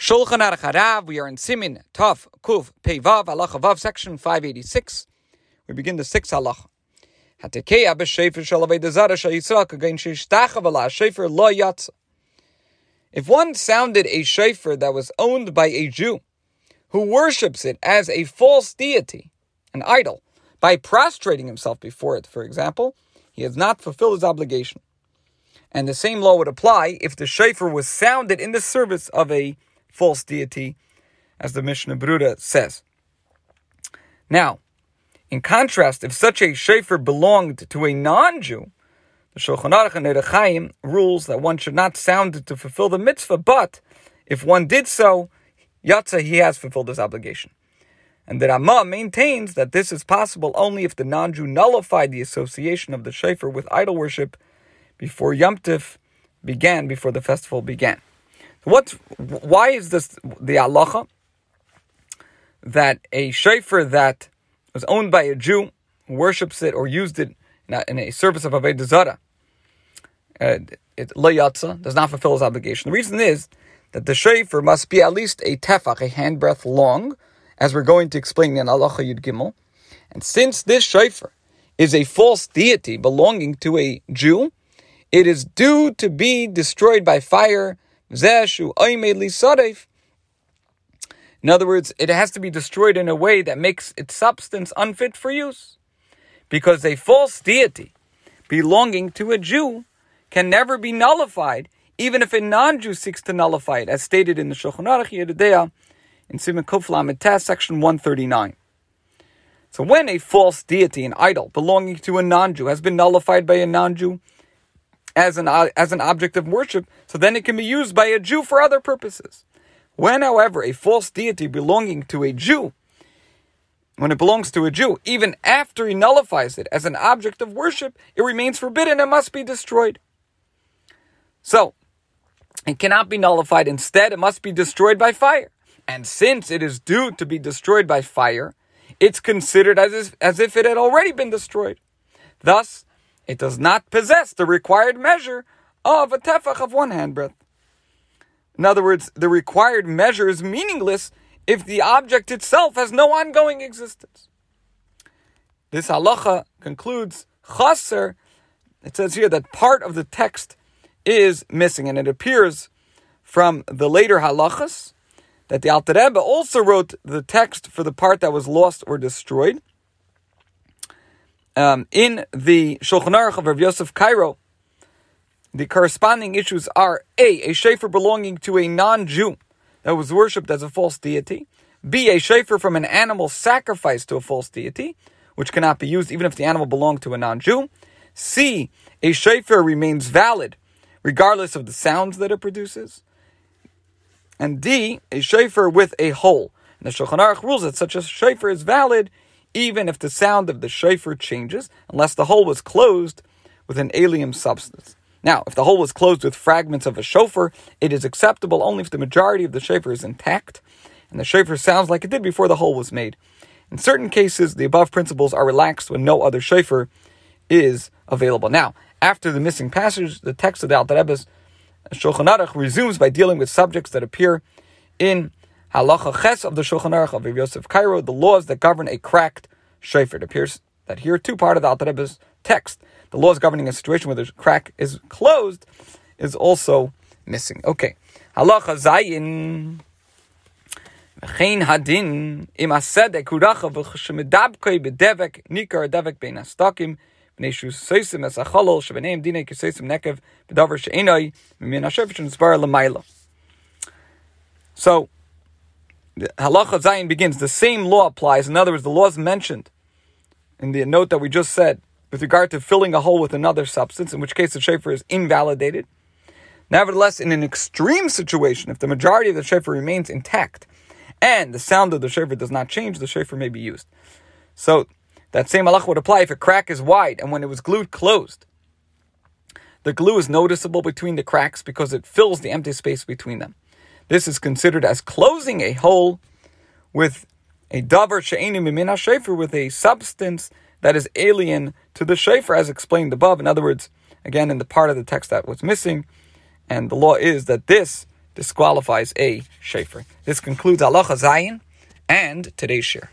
Shulchan Aruch Harav, we are in Simin, Tov, Kuf, Pei Vav, Halacha Vav, section 586. We begin the sixth halacha. Hatekeya b'shofar shel avedazara shel Yisrael kagain sheishtachav ala shofar lo yatsa. If one sounded a shofar that was owned by a Jew who worships it as a false deity, an idol, by prostrating himself before it, for example, he has not fulfilled his obligation. And the same law would apply if the shefer was sounded in the service of a false deity, as the Mishnah Berurah says. Now, in contrast, if such a shofar belonged to a non-Jew, the Shulchan Aruch and Chaim rules that one should not sound it to fulfill the mitzvah, but if one did so, yatsa, he has fulfilled his obligation. And the Rama maintains that this is possible only if the non-Jew nullified the association of the shofar with idol worship before Yom Tif began, before the festival began. What? Why is this the halacha that a shofar that was owned by a Jew worships it or used it in a service of avodah zara, uh, it layatza does not fulfill his obligation. The reason is that the shofar must be at least a tefach, a handbreadth long, as we're going to explain in halacha yud gimel. And since this shofar is a false deity belonging to a Jew, it is due to be destroyed by fire in other words, it has to be destroyed in a way that makes its substance unfit for use. Because a false deity belonging to a Jew can never be nullified, even if a non-Jew seeks to nullify it, as stated in the Shulchan Aruch Yoreh De'ah uh, in Simon Kufla section 139. So when a false deity, an idol belonging to a non-Jew, has been nullified by a non-Jew, as an, uh, as an object of worship, so then it can be used by a Jew for other purposes. When, however, a false deity belonging to a Jew, when it belongs to a Jew, even after he nullifies it as an object of worship, it remains forbidden and must be destroyed. So, it cannot be nullified. Instead, it must be destroyed by fire. And since it is due to be destroyed by fire, it's considered as if, as if it had already been destroyed. Thus, it does not possess the required measure of a tefach of one handbreadth. In other words, the required measure is meaningless if the object itself has no ongoing existence. This halacha concludes chaser. It says here that part of the text is missing, and it appears from the later halachas that the Alter Rebbe also wrote the text for the part that was lost or destroyed um, in the Shulchan Aruch of Rav Yosef Caro, the corresponding issues are A, a shofar belonging to a non-Jew that was worshipped as a false deity, B, a shofar from an animal sacrificed to a false deity, which cannot be used even if the animal belonged to a non-Jew, C, a shofar remains valid regardless of the sounds that it produces, and D, a shofar with a hole. And the Shulchan Aruch rules that such a shofar is valid even if the sound of the shofar changes, unless the hole was closed with an alien substance. Now, if the hole was closed with fragments of a shofar, it is acceptable only if the majority of the shofar is intact and the shofar sounds like it did before the hole was made. In certain cases, the above principles are relaxed when no other shofar is available. Now, after the missing passage, the text of the Alter Rebbe's Shulchan Aruch resumes by dealing with subjects that appear in Halacha Ches of the Shulchan Aruch of Yosef Caro, the laws that govern a cracked shofar. It appears that here, too part of the Alter Rebbe's text, the laws governing a situation where the crack is closed, is also missing. Okay, Halacha Zayin. V'chein hadin im asedek huracha v'chemedabkoi bedevek nikar devek bein astakim. So, halacha zayin begins, the same law applies. In other words, the laws mentioned in the note that we just said with regard to filling a hole with another substance, in which case the shofar is invalidated. Nevertheless, in an extreme situation, if the majority of the shofar remains intact and the sound of the shofar does not change, the shofar may be used. So that same halacha would apply if a crack is wide and when it was glued closed. The glue is noticeable between the cracks because it fills the empty space between them. This is considered as closing a hole with a davar she'eni mimina shofar with a substance that is alien to the shofar, as explained above. In other words, again, in the part of the text that was missing, and the law is that this disqualifies a shofar. This concludes Halacha Zayin and today's share.